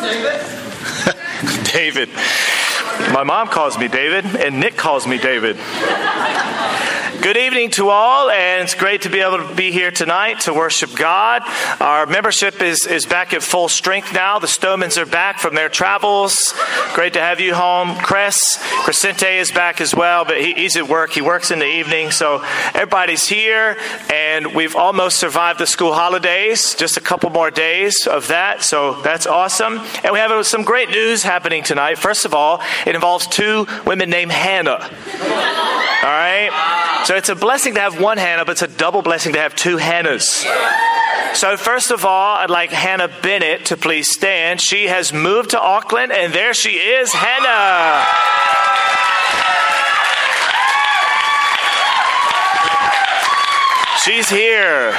David. My mom calls me David, and Nick calls me David. Good evening to all, and it's great to be able to be here tonight to worship God. Our membership is, is back at full strength now. The Stomans are back from their travels. Great to have you home. Chris, Crescente is back as well, but he, he's at work. He works in the evening, so everybody's here, and we've almost survived the school holidays. Just a couple more days of that, so that's awesome. And we have uh, some great news happening tonight. First of all, it involves two women named Hannah. All right? So it's a blessing to have one Hannah, but it's a double blessing to have two Hannahs. So, first of all, I'd like Hannah Bennett to please stand. She has moved to Auckland, and there she is, Hannah. She's here.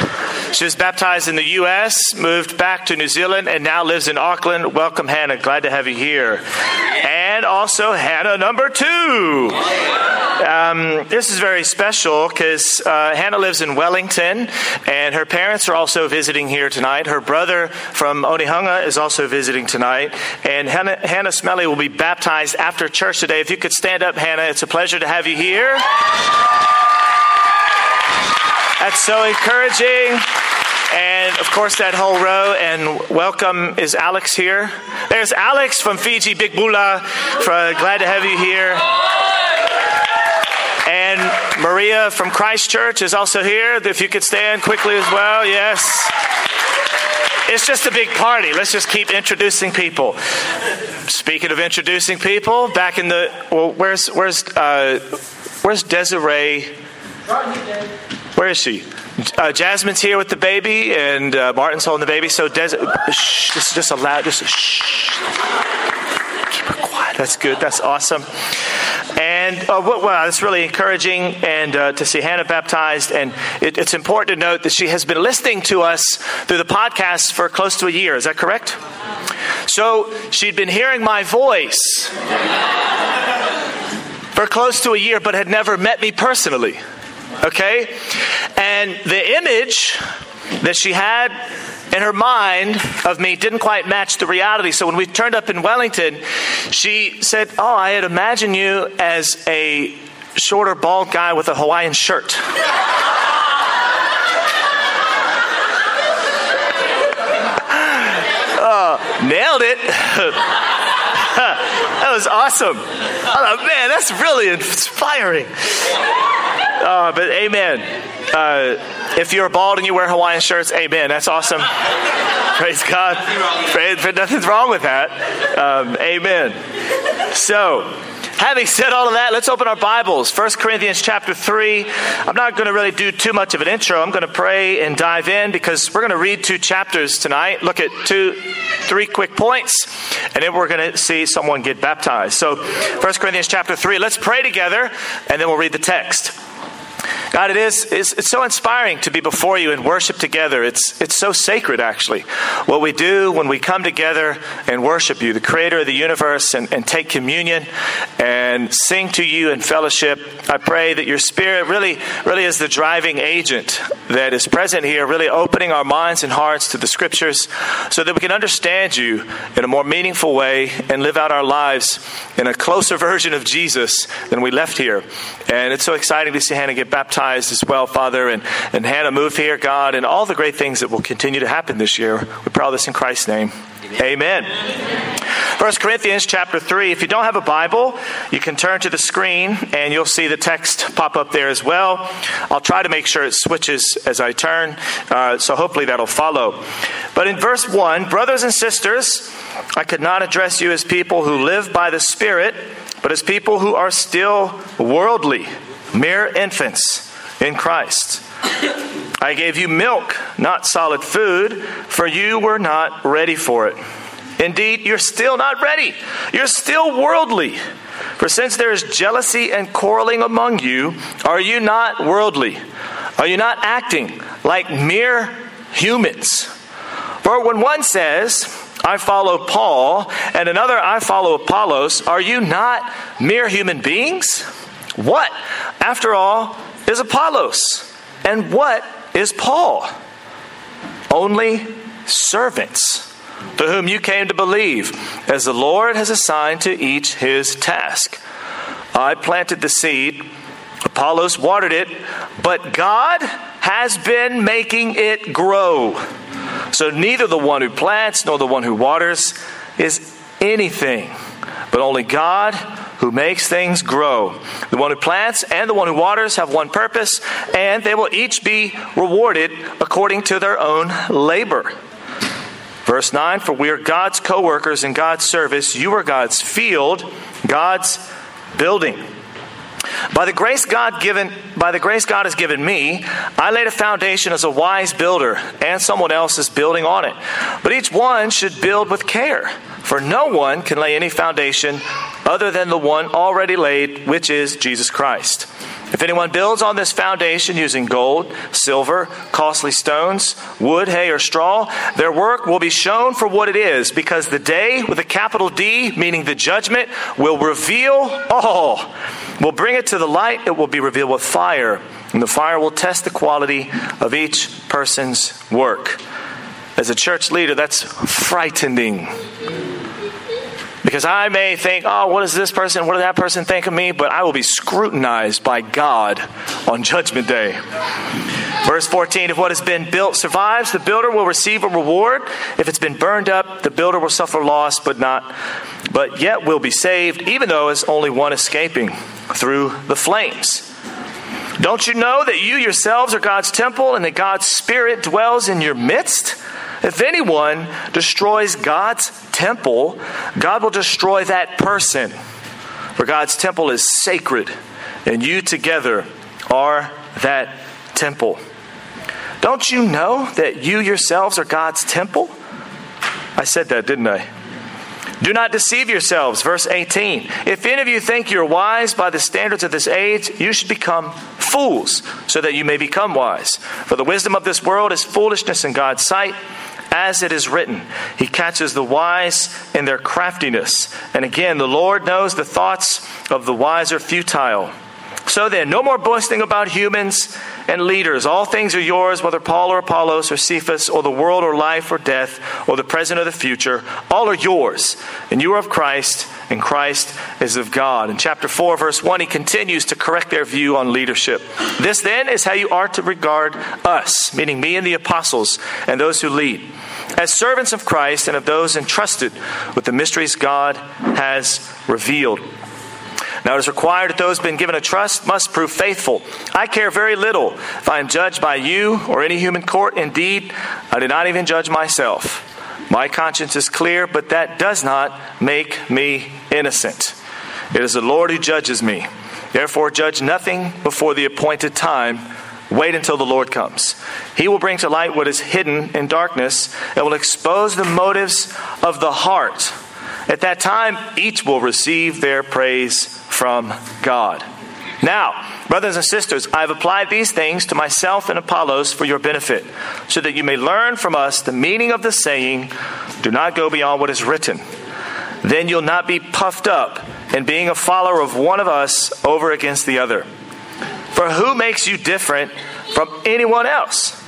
She was baptized in the U.S., moved back to New Zealand, and now lives in Auckland. Welcome, Hannah. Glad to have you here. And also, Hannah number two. Um, this is very special because uh, Hannah lives in Wellington, and her parents are also visiting here tonight. Her brother from Onehunga is also visiting tonight. And Hannah, Hannah Smelly will be baptized after church today. If you could stand up, Hannah, it's a pleasure to have you here. That's so encouraging. And of course, that whole row. And welcome is Alex here. There's Alex from Fiji, Big Bula. Glad to have you here. And Maria from Christchurch is also here. If you could stand quickly as well. Yes. It's just a big party. Let's just keep introducing people. Speaking of introducing people, back in the well, where's where's uh, where's Desiree? Where is she? Uh, Jasmine's here with the baby, and uh, Martin's holding the baby. So, Des- shh, just, just allow, just shh. Keep her quiet. That's good. That's awesome. And uh, well, that's really encouraging, and uh, to see Hannah baptized. And it, it's important to note that she has been listening to us through the podcast for close to a year. Is that correct? So she'd been hearing my voice for close to a year, but had never met me personally. Okay? And the image that she had in her mind of me didn't quite match the reality. So when we turned up in Wellington, she said, Oh, I had imagined you as a shorter, bald guy with a Hawaiian shirt. oh, nailed it. that was awesome. Thought, man, that's really inspiring. Uh, but amen. Uh, if you're bald and you wear Hawaiian shirts, amen. That's awesome. Praise God. Praise, nothing's wrong with that. Um, amen. So, having said all of that, let's open our Bibles. 1 Corinthians chapter 3. I'm not going to really do too much of an intro. I'm going to pray and dive in because we're going to read two chapters tonight, look at two, three quick points, and then we're going to see someone get baptized. So, 1 Corinthians chapter 3, let's pray together, and then we'll read the text. God, it is it's, it's, so inspiring to be before you and worship together. It's, it's so sacred, actually. What we do when we come together and worship you, the creator of the universe, and, and take communion and sing to you in fellowship. I pray that your spirit really, really is the driving agent that is present here, really opening our minds and hearts to the scriptures so that we can understand you in a more meaningful way and live out our lives in a closer version of Jesus than we left here. And it's so exciting to see Hannah get baptized as well, Father, and, and Hannah move here, God, and all the great things that will continue to happen this year. We pray all this in Christ's name. Amen. First Corinthians chapter 3. If you don't have a Bible, you can turn to the screen and you'll see the text pop up there as well. I'll try to make sure it switches as I turn, uh, so hopefully that'll follow. But in verse 1, brothers and sisters, I could not address you as people who live by the Spirit, but as people who are still worldly mere infants in Christ. I gave you milk, not solid food, for you were not ready for it. Indeed, you're still not ready. You're still worldly. For since there is jealousy and quarreling among you, are you not worldly? Are you not acting like mere humans? For when one says, I follow Paul, and another, I follow Apollos, are you not mere human beings? What, after all, is Apollos? And what is Paul? Only servants to whom you came to believe, as the Lord has assigned to each his task. I planted the seed, Apollos watered it, but God has been making it grow. So neither the one who plants nor the one who waters is anything, but only God who makes things grow. The one who plants and the one who waters have one purpose, and they will each be rewarded according to their own labor. Verse 9 For we are God's co workers in God's service. You are God's field, God's building. By the grace God given by the grace God has given me, I laid a foundation as a wise builder, and someone else is building on it. But each one should build with care, for no one can lay any foundation other than the one already laid, which is Jesus Christ. If anyone builds on this foundation using gold, silver, costly stones, wood, hay, or straw, their work will be shown for what it is, because the day with a capital D, meaning the judgment, will reveal all. Will bring it to the light, it will be revealed with fire, and the fire will test the quality of each person's work. As a church leader, that's frightening. Because I may think, oh, what does this person, what does that person think of me? But I will be scrutinized by God on Judgment Day. Verse 14 If what has been built survives, the builder will receive a reward. If it's been burned up, the builder will suffer loss, but not, but yet will be saved, even though it's only one escaping through the flames. Don't you know that you yourselves are God's temple and that God's Spirit dwells in your midst? If anyone destroys God's temple, God will destroy that person. For God's temple is sacred, and you together are that temple. Don't you know that you yourselves are God's temple? I said that, didn't I? Do not deceive yourselves. Verse 18. If any of you think you're wise by the standards of this age, you should become fools, so that you may become wise. For the wisdom of this world is foolishness in God's sight. As it is written, He catches the wise in their craftiness. And again, the Lord knows the thoughts of the wise are futile. So then, no more boasting about humans and leaders. All things are yours, whether Paul or Apollos or Cephas or the world or life or death or the present or the future. All are yours. And you are of Christ, and Christ is of God. In chapter 4, verse 1, he continues to correct their view on leadership. This then is how you are to regard us, meaning me and the apostles and those who lead, as servants of Christ and of those entrusted with the mysteries God has revealed. Now, it is required that those been given a trust must prove faithful. I care very little if I am judged by you or any human court. Indeed, I do not even judge myself. My conscience is clear, but that does not make me innocent. It is the Lord who judges me. Therefore, judge nothing before the appointed time. Wait until the Lord comes. He will bring to light what is hidden in darkness and will expose the motives of the heart. At that time, each will receive their praise from God. Now, brothers and sisters, I have applied these things to myself and Apollos for your benefit, so that you may learn from us the meaning of the saying, Do not go beyond what is written. Then you'll not be puffed up in being a follower of one of us over against the other. For who makes you different from anyone else?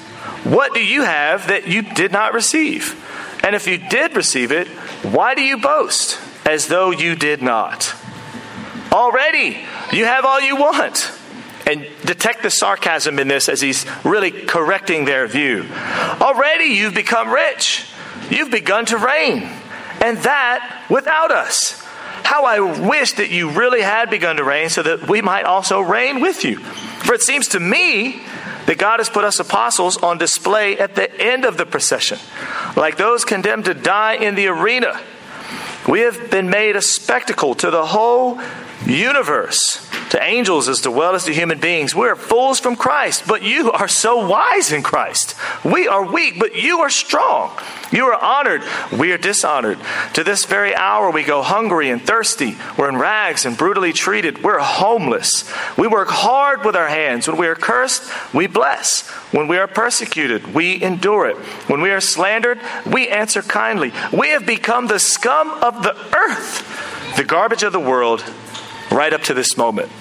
What do you have that you did not receive? And if you did receive it, why do you boast as though you did not? Already, you have all you want. And detect the sarcasm in this as he's really correcting their view. Already, you've become rich. You've begun to reign. And that without us. How I wish that you really had begun to reign so that we might also reign with you. For it seems to me that God has put us apostles on display at the end of the procession, like those condemned to die in the arena. We have been made a spectacle to the whole universe, to angels as to well as to human beings. We're fools from Christ, but you are so wise in Christ. We are weak, but you are strong. You are honored, we are dishonored. To this very hour, we go hungry and thirsty. We're in rags and brutally treated. We're homeless. We work hard with our hands. When we are cursed, we bless. When we are persecuted, we endure it. When we are slandered, we answer kindly. We have become the scum of the earth, the garbage of the world right up to this moment.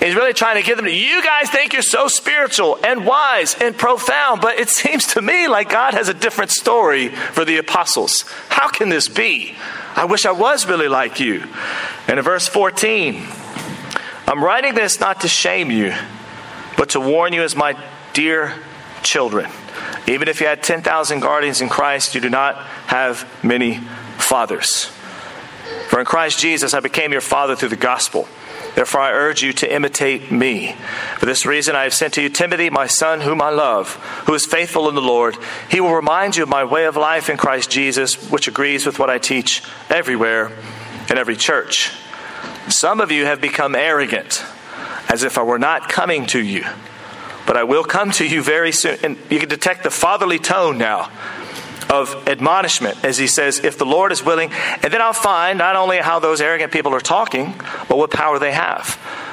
He's really trying to give them, to, you guys think you're so spiritual and wise and profound, but it seems to me like God has a different story for the apostles. How can this be? I wish I was really like you. And in verse 14, I'm writing this not to shame you, but to warn you as my dear children. Even if you had 10,000 guardians in Christ, you do not have many fathers. For in Christ Jesus I became your father through the gospel. Therefore, I urge you to imitate me. For this reason, I have sent to you Timothy, my son, whom I love, who is faithful in the Lord. He will remind you of my way of life in Christ Jesus, which agrees with what I teach everywhere in every church. Some of you have become arrogant, as if I were not coming to you. But I will come to you very soon. And you can detect the fatherly tone now of admonishment as he says, If the Lord is willing, and then I'll find not only how those arrogant people are talking, but what power they have.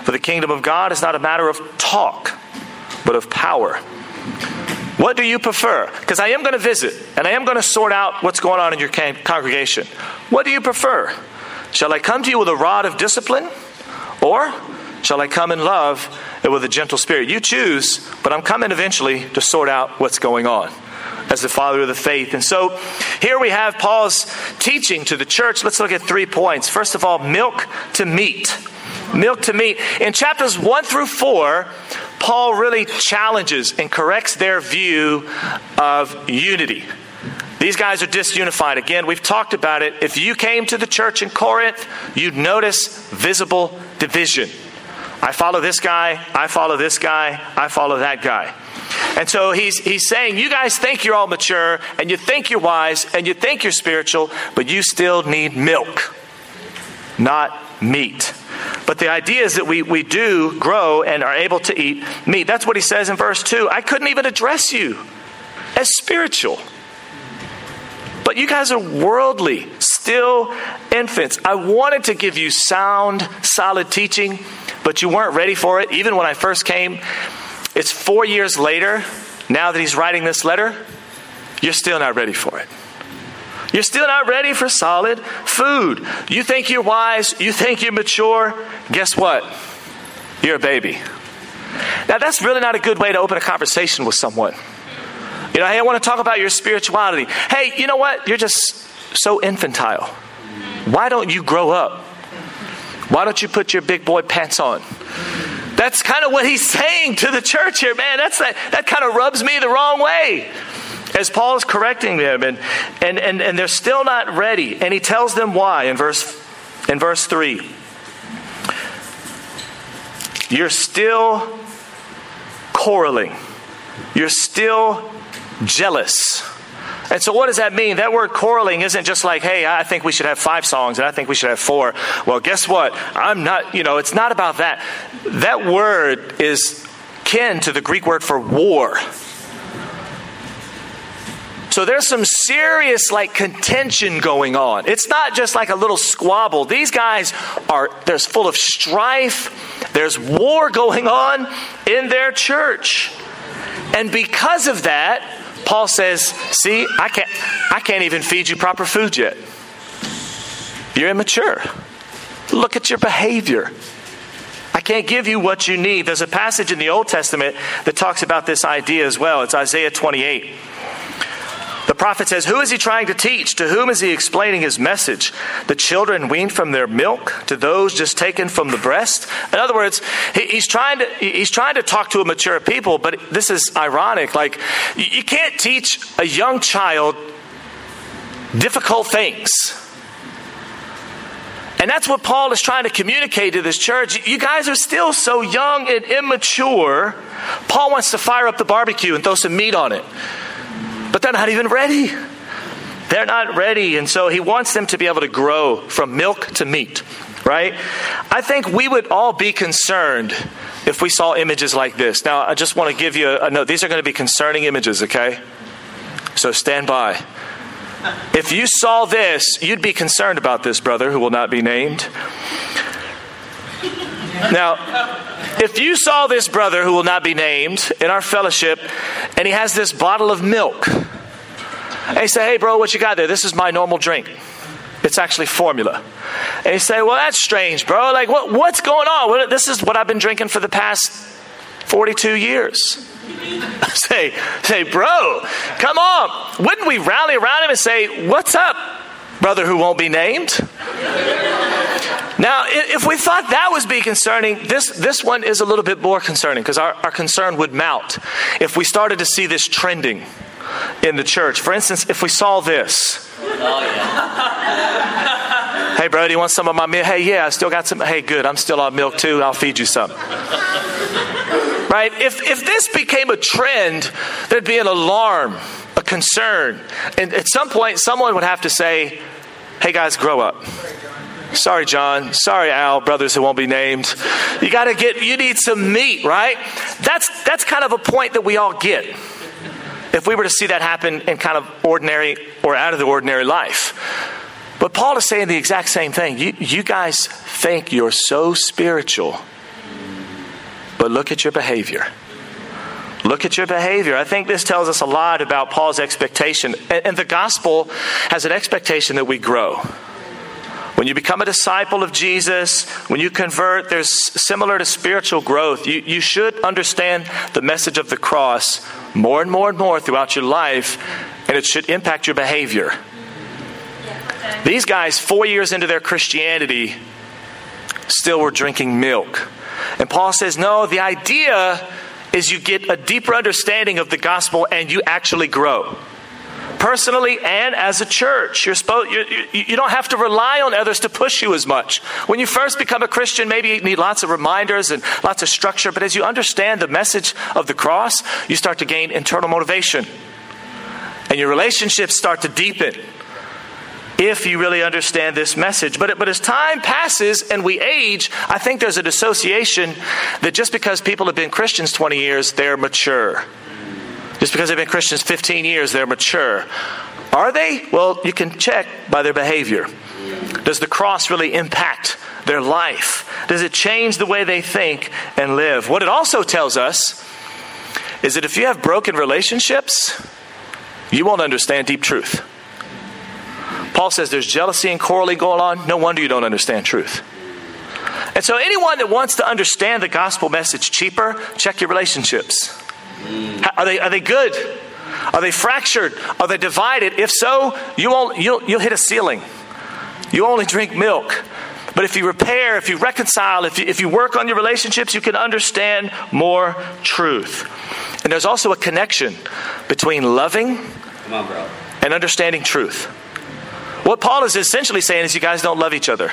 For the kingdom of God is not a matter of talk, but of power. What do you prefer? Because I am going to visit and I am going to sort out what's going on in your congregation. What do you prefer? Shall I come to you with a rod of discipline? Or shall I come in love and with a gentle spirit? You choose, but I'm coming eventually to sort out what's going on as the father of the faith. And so here we have Paul's teaching to the church. Let's look at three points. First of all, milk to meat. Milk to meat. In chapters 1 through 4, Paul really challenges and corrects their view of unity. These guys are disunified. Again, we've talked about it. If you came to the church in Corinth, you'd notice visible division. I follow this guy, I follow this guy, I follow that guy. And so he's, he's saying, You guys think you're all mature, and you think you're wise, and you think you're spiritual, but you still need milk, not meat. But the idea is that we, we do grow and are able to eat meat. That's what he says in verse 2. I couldn't even address you as spiritual. But you guys are worldly, still infants. I wanted to give you sound, solid teaching, but you weren't ready for it, even when I first came. It's four years later, now that he's writing this letter, you're still not ready for it. You're still not ready for solid food. You think you're wise, you think you're mature. Guess what? You're a baby. Now, that's really not a good way to open a conversation with someone. You know, hey, I want to talk about your spirituality. Hey, you know what? You're just so infantile. Why don't you grow up? Why don't you put your big boy pants on? That's kind of what he's saying to the church here, man. That's that, that kind of rubs me the wrong way. As Paul is correcting them, and, and, and, and they're still not ready. And he tells them why in verse, in verse 3. You're still quarreling. You're still jealous. And so, what does that mean? That word quarreling isn't just like, hey, I think we should have five songs and I think we should have four. Well, guess what? I'm not, you know, it's not about that. That word is kin to the Greek word for war. So there's some serious like contention going on. It's not just like a little squabble. These guys are there's full of strife. There's war going on in their church. And because of that, Paul says, See, I can't, I can't even feed you proper food yet. You're immature. Look at your behavior. I can't give you what you need. There's a passage in the Old Testament that talks about this idea as well. It's Isaiah 28. The prophet says, Who is he trying to teach? To whom is he explaining his message? The children weaned from their milk? To those just taken from the breast? In other words, he's trying to, he's trying to talk to a mature people, but this is ironic. Like, you can't teach a young child difficult things. And that's what Paul is trying to communicate to this church. You guys are still so young and immature. Paul wants to fire up the barbecue and throw some meat on it but they're not even ready. They're not ready. And so he wants them to be able to grow from milk to meat, right? I think we would all be concerned if we saw images like this. Now, I just want to give you a note. These are going to be concerning images, okay? So stand by. If you saw this, you'd be concerned about this brother who will not be named. Now, if you saw this brother who will not be named in our fellowship and he has this bottle of milk, and he say, Hey, bro, what you got there? This is my normal drink. It's actually formula. And you say, well, that's strange, bro. Like, what, what's going on? Well, this is what I've been drinking for the past 42 years. say, say, bro, come on. Wouldn't we rally around him and say, what's up, brother who won't be named? Now, if we thought that was be concerning, this, this one is a little bit more concerning because our, our concern would mount if we started to see this trending in the church. For instance, if we saw this. Oh, yeah. hey, bro, do you want some of my milk? Hey, yeah, I still got some. Hey, good, I'm still on milk too. I'll feed you some. right? If, if this became a trend, there'd be an alarm, a concern. And at some point, someone would have to say, hey, guys, grow up. Sorry, John. Sorry, Al, brothers who won't be named. You got to get, you need some meat, right? That's, that's kind of a point that we all get if we were to see that happen in kind of ordinary or out of the ordinary life. But Paul is saying the exact same thing. You, you guys think you're so spiritual, but look at your behavior. Look at your behavior. I think this tells us a lot about Paul's expectation. And, and the gospel has an expectation that we grow. When you become a disciple of Jesus, when you convert, there's similar to spiritual growth. You, you should understand the message of the cross more and more and more throughout your life, and it should impact your behavior. These guys, four years into their Christianity, still were drinking milk. And Paul says, no, the idea is you get a deeper understanding of the gospel and you actually grow personally and as a church. You're supposed, you, you, you don't have to rely on others to push you as much. When you first become a Christian, maybe you need lots of reminders and lots of structure, but as you understand the message of the cross, you start to gain internal motivation. And your relationships start to deepen if you really understand this message. But, but as time passes and we age, I think there's a dissociation that just because people have been Christians 20 years, they're mature. Just because they've been Christians 15 years, they're mature. Are they? Well, you can check by their behavior. Does the cross really impact their life? Does it change the way they think and live? What it also tells us is that if you have broken relationships, you won't understand deep truth. Paul says there's jealousy and quarreling going on. No wonder you don't understand truth. And so, anyone that wants to understand the gospel message cheaper, check your relationships. Are they, are they good? Are they fractured? Are they divided? If so, you won't, you'll, you'll hit a ceiling. You only drink milk. But if you repair, if you reconcile, if you, if you work on your relationships, you can understand more truth. And there's also a connection between loving on, and understanding truth. What Paul is essentially saying is you guys don't love each other.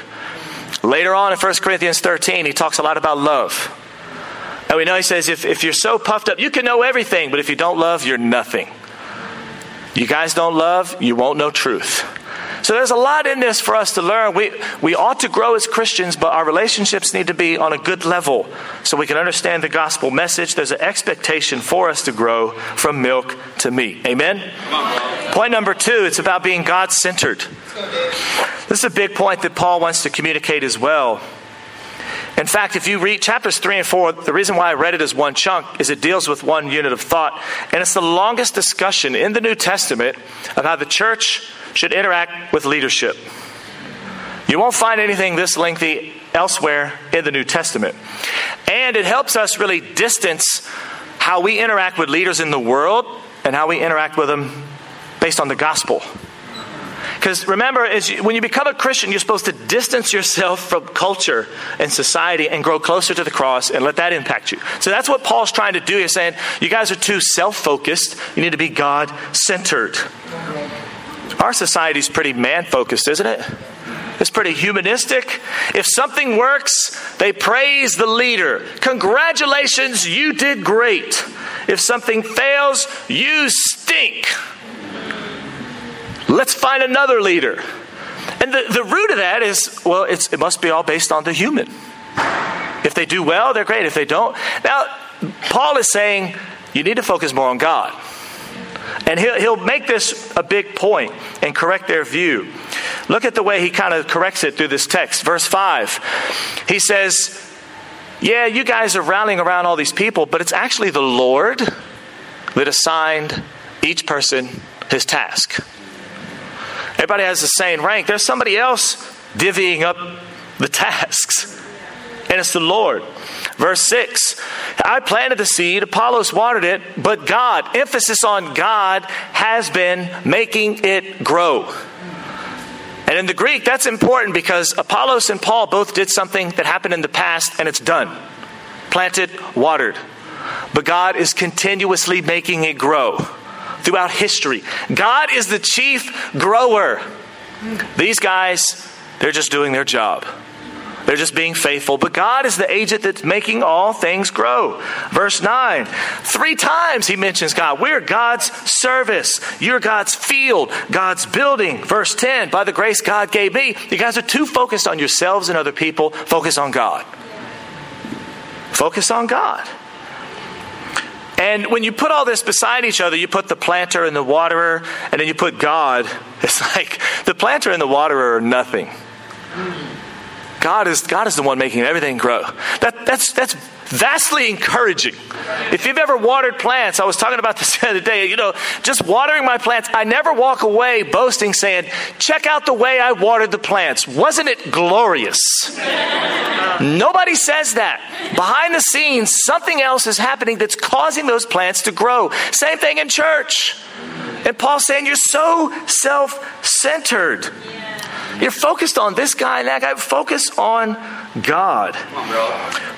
Later on in 1 Corinthians 13, he talks a lot about love. And we know he says, if, if you're so puffed up, you can know everything, but if you don't love, you're nothing. You guys don't love, you won't know truth. So there's a lot in this for us to learn. We, we ought to grow as Christians, but our relationships need to be on a good level so we can understand the gospel message. There's an expectation for us to grow from milk to meat. Amen? Point number two, it's about being God centered. This is a big point that Paul wants to communicate as well. In fact, if you read chapters 3 and 4, the reason why I read it as one chunk is it deals with one unit of thought. And it's the longest discussion in the New Testament of how the church should interact with leadership. You won't find anything this lengthy elsewhere in the New Testament. And it helps us really distance how we interact with leaders in the world and how we interact with them based on the gospel. Because remember, when you become a Christian, you're supposed to distance yourself from culture and society and grow closer to the cross and let that impact you. So that's what Paul's trying to do. He's saying, you guys are too self focused. You need to be God centered. Our society's pretty man focused, isn't it? It's pretty humanistic. If something works, they praise the leader. Congratulations, you did great. If something fails, you stink. Let's find another leader. And the, the root of that is, well, it must be all based on the human. If they do well, they're great. If they don't, now, Paul is saying you need to focus more on God. And he'll, he'll make this a big point and correct their view. Look at the way he kind of corrects it through this text. Verse 5. He says, Yeah, you guys are rallying around all these people, but it's actually the Lord that assigned each person his task. Everybody has the same rank. There's somebody else divvying up the tasks. And it's the Lord. Verse 6 I planted the seed, Apollos watered it, but God, emphasis on God, has been making it grow. And in the Greek, that's important because Apollos and Paul both did something that happened in the past and it's done planted, watered. But God is continuously making it grow throughout history. God is the chief grower. These guys, they're just doing their job. They're just being faithful. But God is the agent that's making all things grow. Verse 9. Three times he mentions God. We're God's service. You're God's field, God's building. Verse 10. By the grace God gave me. You guys are too focused on yourselves and other people. Focus on God. Focus on God. And when you put all this beside each other, you put the planter and the waterer, and then you put God. It's like the planter and the waterer are nothing. God is, God is the one making everything grow. That, that's, that's vastly encouraging. If you've ever watered plants, I was talking about this the other day, you know, just watering my plants, I never walk away boasting saying, check out the way I watered the plants. Wasn't it glorious? Nobody says that. Behind the scenes, something else is happening that's causing those plants to grow. Same thing in church. And Paul's saying, you're so self centered. You're focused on this guy and that guy. Focus on God.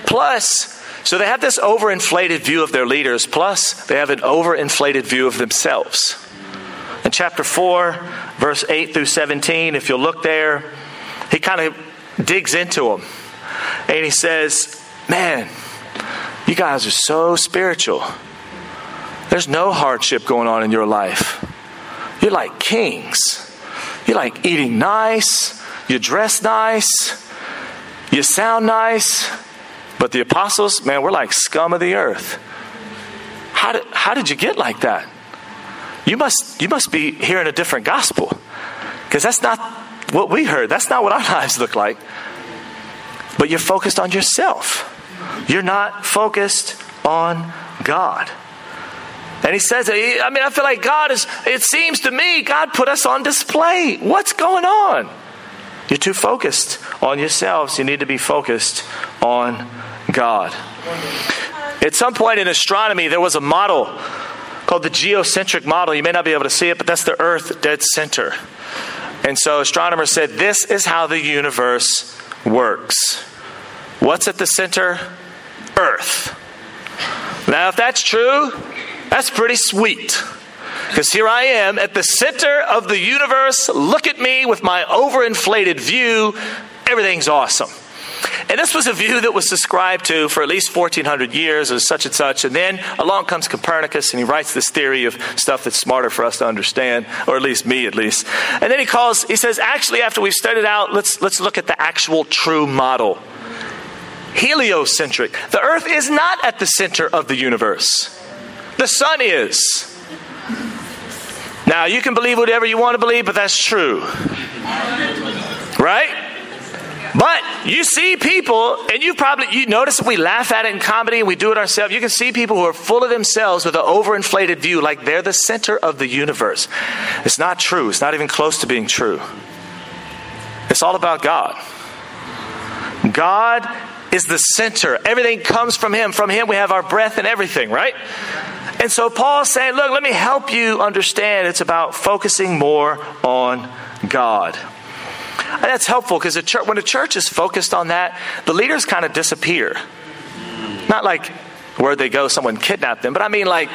Plus, so they have this overinflated view of their leaders, plus, they have an overinflated view of themselves. In chapter 4, verse 8 through 17, if you'll look there, he kind of digs into them. And he says, Man, you guys are so spiritual. There's no hardship going on in your life. You're like kings. You're like eating nice, you dress nice, you sound nice. But the apostles, man, we're like scum of the earth. How did, how did you get like that? You must, you must be hearing a different gospel. Because that's not what we heard. That's not what our lives look like. But you're focused on yourself. You're not focused on God. And he says, I mean, I feel like God is, it seems to me, God put us on display. What's going on? You're too focused on yourselves. You need to be focused on God. At some point in astronomy, there was a model called the geocentric model. You may not be able to see it, but that's the Earth dead center. And so astronomers said, This is how the universe works. What's at the center? Earth. Now, if that's true, that's pretty sweet. Because here I am at the center of the universe. Look at me with my overinflated view. Everything's awesome. And this was a view that was subscribed to for at least 1400 years as such and such. And then along comes Copernicus and he writes this theory of stuff that's smarter for us to understand, or at least me at least. And then he calls, he says, actually, after we've studied out, let's, let's look at the actual true model. Heliocentric. The earth is not at the center of the universe. The sun is. Now, you can believe whatever you want to believe, but that's true. Right? But you see people, and you probably you notice we laugh at it in comedy and we do it ourselves, you can see people who are full of themselves with an overinflated view, like they're the center of the universe. It's not true. It's not even close to being true. It's all about God. God is the center. Everything comes from Him. From Him we have our breath and everything, right? And so Paul's saying, look, let me help you understand it's about focusing more on God. And that's helpful because when a church is focused on that, the leaders kind of disappear. Not like where they go, someone kidnapped them, but I mean like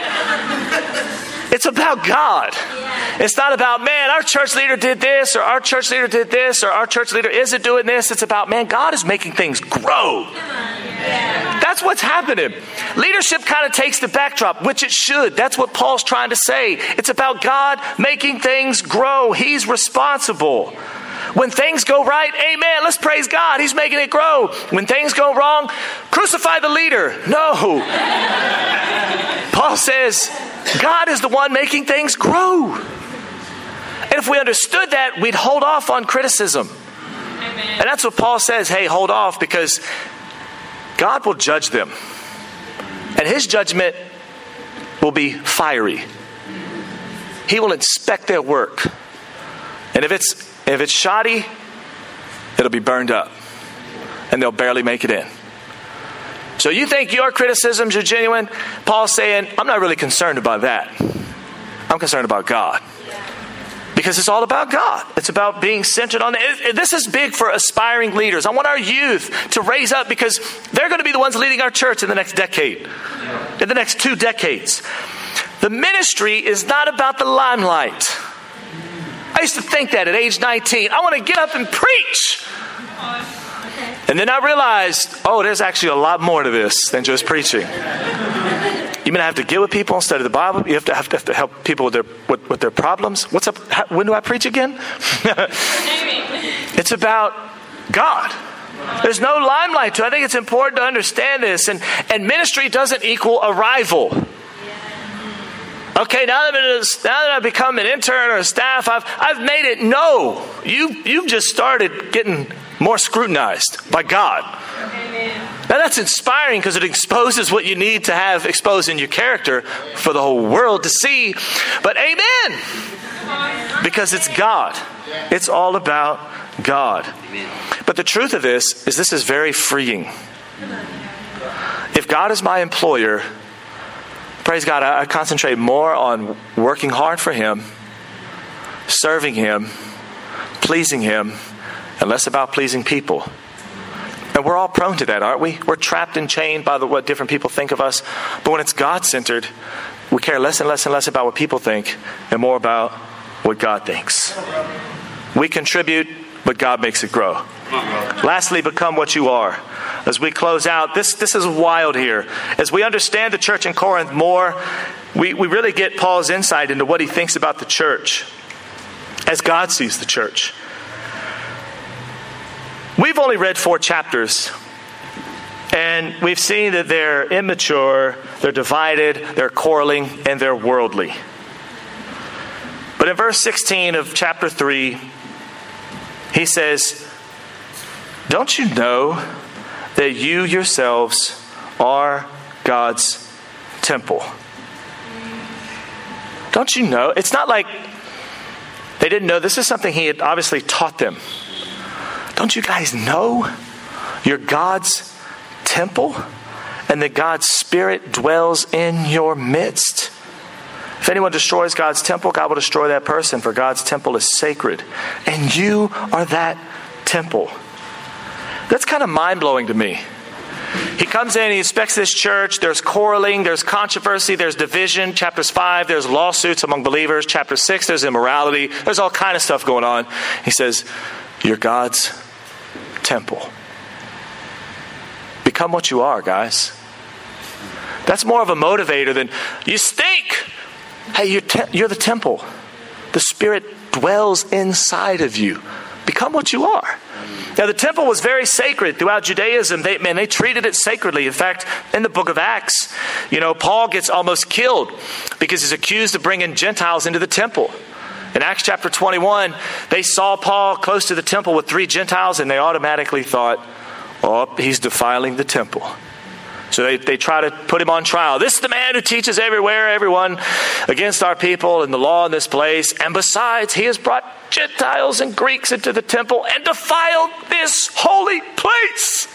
it's about God. It's not about, man, our church leader did this, or our church leader did this, or our church leader isn't doing this. It's about, man, God is making things grow. That's what's happening. Leadership kind of takes the backdrop, which it should. That's what Paul's trying to say. It's about God making things grow, He's responsible. When things go right, amen, let's praise God. He's making it grow. When things go wrong, crucify the leader. No. Paul says, God is the one making things grow. And if we understood that, we'd hold off on criticism. Amen. And that's what Paul says hey, hold off because God will judge them. And his judgment will be fiery. He will inspect their work. And if it's if it's shoddy, it'll be burned up and they'll barely make it in. So you think your criticisms are genuine? Paul's saying, I'm not really concerned about that. I'm concerned about God. Because it's all about God. It's about being centered on it. This is big for aspiring leaders. I want our youth to raise up because they're going to be the ones leading our church in the next decade, in the next two decades. The ministry is not about the limelight. I used to think that at age 19. I want to get up and preach. And then I realized, oh, there's actually a lot more to this than just preaching. You mean I have to get with people and study the Bible? You have to have to, have to help people with their with, with, their problems. What's up? How, when do I preach again? it's about God. There's no limelight to. It. I think it's important to understand this, and and ministry doesn't equal arrival. Okay, now that, now that I've become an intern or a staff, I've, I've made it. No, you, you've just started getting more scrutinized by God. Amen. Now that's inspiring because it exposes what you need to have exposed in your character for the whole world to see. But amen. Because it's God. It's all about God. But the truth of this is this is very freeing. If God is my employer, Praise God, I, concentrate more on working hard for Him, serving Him, pleasing Him, and less about pleasing people. And we're all prone to that, aren't we? We're trapped and chained by the, what different people think of us. But when it's God centered, we care less and less and less about what people think and more about what God thinks. We contribute, but God makes it grow. Lastly, become what you are. As we close out, this, this is wild here. As we understand the church in Corinth more, we, we really get Paul's insight into what he thinks about the church as God sees the church. We've only read four chapters, and we've seen that they're immature, they're divided, they're quarreling, and they're worldly. But in verse 16 of chapter 3, he says, don't you know that you yourselves are God's temple? Don't you know? It's not like they didn't know. This is something he had obviously taught them. Don't you guys know you're God's temple and that God's Spirit dwells in your midst? If anyone destroys God's temple, God will destroy that person, for God's temple is sacred. And you are that temple. That's kind of mind blowing to me. He comes in, he inspects this church. There's quarreling, there's controversy, there's division. Chapters 5, there's lawsuits among believers. Chapter 6, there's immorality. There's all kind of stuff going on. He says, You're God's temple. Become what you are, guys. That's more of a motivator than you stink. Hey, you're, te- you're the temple. The Spirit dwells inside of you. Become what you are. Now, the temple was very sacred throughout Judaism. They, man, they treated it sacredly. In fact, in the book of Acts, you know, Paul gets almost killed because he's accused of bringing Gentiles into the temple. In Acts chapter 21, they saw Paul close to the temple with three Gentiles, and they automatically thought, oh, he's defiling the temple. So they, they try to put him on trial. This is the man who teaches everywhere, everyone against our people and the law in this place. And besides, he has brought Gentiles and Greeks into the temple and defiled this holy place.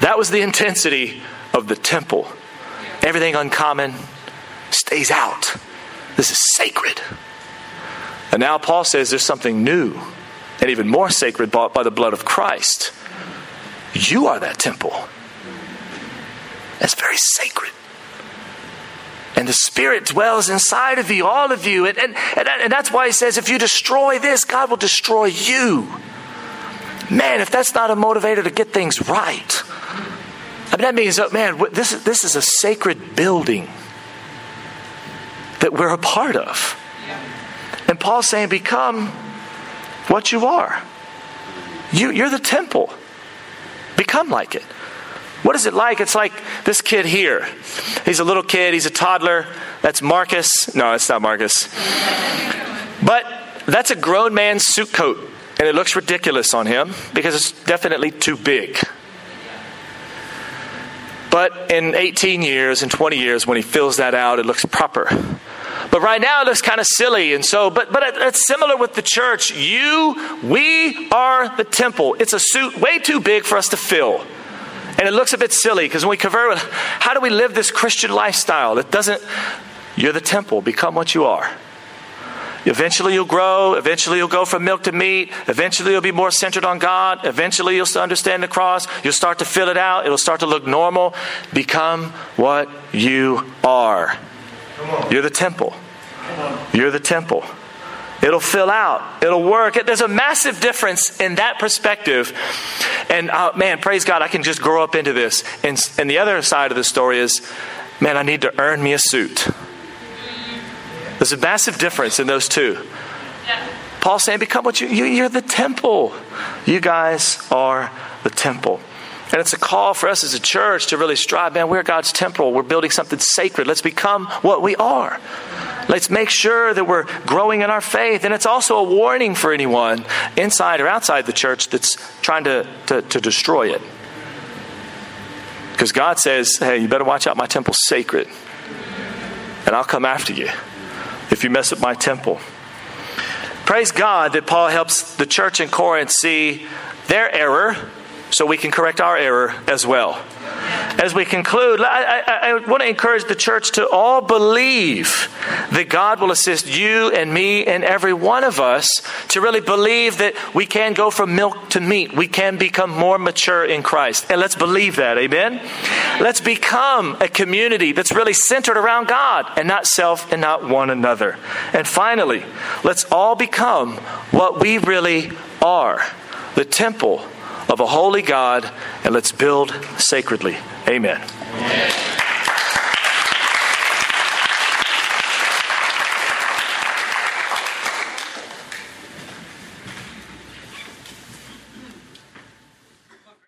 That was the intensity of the temple. Everything uncommon stays out. This is sacred. And now Paul says there's something new and even more sacred bought by the blood of Christ. You are that temple. That's very sacred. And the Spirit dwells inside of you, all of you. And, and, and, and that's why he says, if you destroy this, God will destroy you. Man, if that's not a motivator to get things right, I mean, that means, oh, man, this, this is a sacred building that we're a part of. And Paul's saying, become what you are. You, you're the temple. Become like it. What is it like? It's like this kid here. He's a little kid, he's a toddler. That's Marcus. No, it's not Marcus. But that's a grown man's suit coat, and it looks ridiculous on him because it's definitely too big. But in 18 years and 20 years, when he fills that out, it looks proper. But right now it looks kind of silly. And so, but, but it's similar with the church. You, we are the temple. It's a suit way too big for us to fill. And it looks a bit silly because when we convert, how do we live this Christian lifestyle? It doesn't, you're the temple, become what you are. Eventually, you'll grow. Eventually, you'll go from milk to meat. Eventually, you'll be more centered on God. Eventually, you'll understand the cross. You'll start to fill it out. It'll start to look normal. Become what you are. You're the temple. You're the temple. It'll fill out. It'll work. There's a massive difference in that perspective. And uh, man, praise God, I can just grow up into this. And, and the other side of the story is, man, I need to earn me a suit. There's a massive difference in those two. Yeah. Paul's saying, become what you, you, you're the temple. You guys are the temple. And it's a call for us as a church to really strive. Man, we're God's temple. We're building something sacred. Let's become what we are. Let's make sure that we're growing in our faith. And it's also a warning for anyone inside or outside the church that's trying to, to, to destroy it. Because God says, hey, you better watch out. My temple's sacred. And I'll come after you if you mess up my temple. Praise God that Paul helps the church in Corinth see their error so we can correct our error as well. As we conclude, I, I, I, want to encourage the church to all believe that God will assist you and me and every one of us to really believe that we can go from milk to meat. We can become more mature in Christ. And let's believe that. Amen. Let's become a community that's really centered around God and not self and not one another. And finally, let's all become what we really are the temple of a holy God, and let's build sacredly. Amen. Amen.